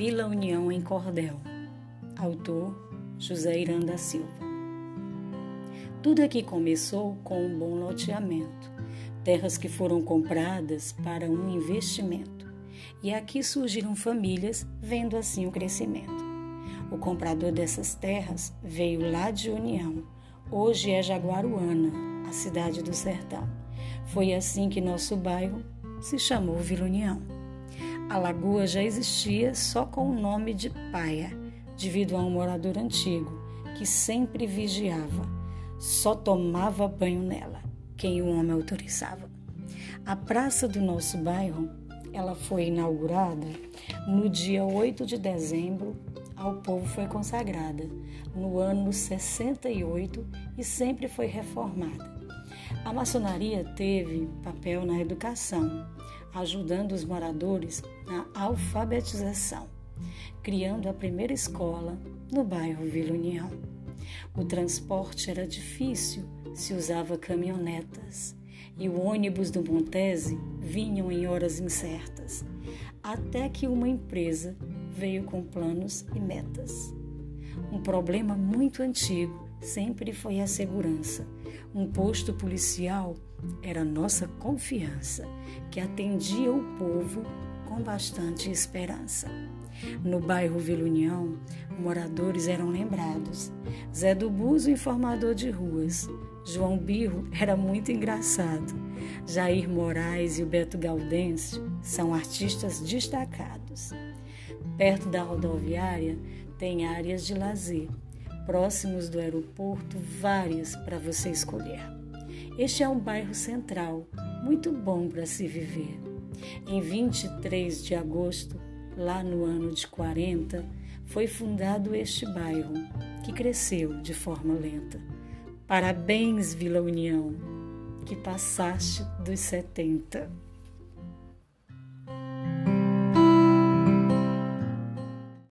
Vila União em Cordel. Autor José Irã da Silva. Tudo aqui começou com um bom loteamento, terras que foram compradas para um investimento. E aqui surgiram famílias vendo assim o crescimento. O comprador dessas terras veio lá de União, hoje é Jaguaruana, a cidade do sertão. Foi assim que nosso bairro se chamou Vila União. A lagoa já existia só com o nome de Paia, devido a um morador antigo que sempre vigiava. Só tomava banho nela, quem o homem autorizava. A praça do nosso bairro, ela foi inaugurada no dia 8 de dezembro, ao povo foi consagrada no ano 68 e sempre foi reformada. A maçonaria teve papel na educação, ajudando os moradores na alfabetização, criando a primeira escola no bairro Vila União. O transporte era difícil, se usava caminhonetas e o ônibus do Montese vinham em horas incertas, até que uma empresa veio com planos e metas. Um problema muito antigo sempre foi a segurança. Um posto policial era nossa confiança, que atendia o povo com bastante esperança. No bairro Vila União, moradores eram lembrados. Zé do Buzo, informador de ruas. João Birro era muito engraçado. Jair Moraes e o Beto Gaudêncio são artistas destacados. Perto da rodoviária tem áreas de lazer próximos do aeroporto, várias para você escolher. Este é um bairro central, muito bom para se viver. Em 23 de agosto, lá no ano de 40, foi fundado este bairro, que cresceu de forma lenta. Parabéns, Vila União, que passaste dos 70.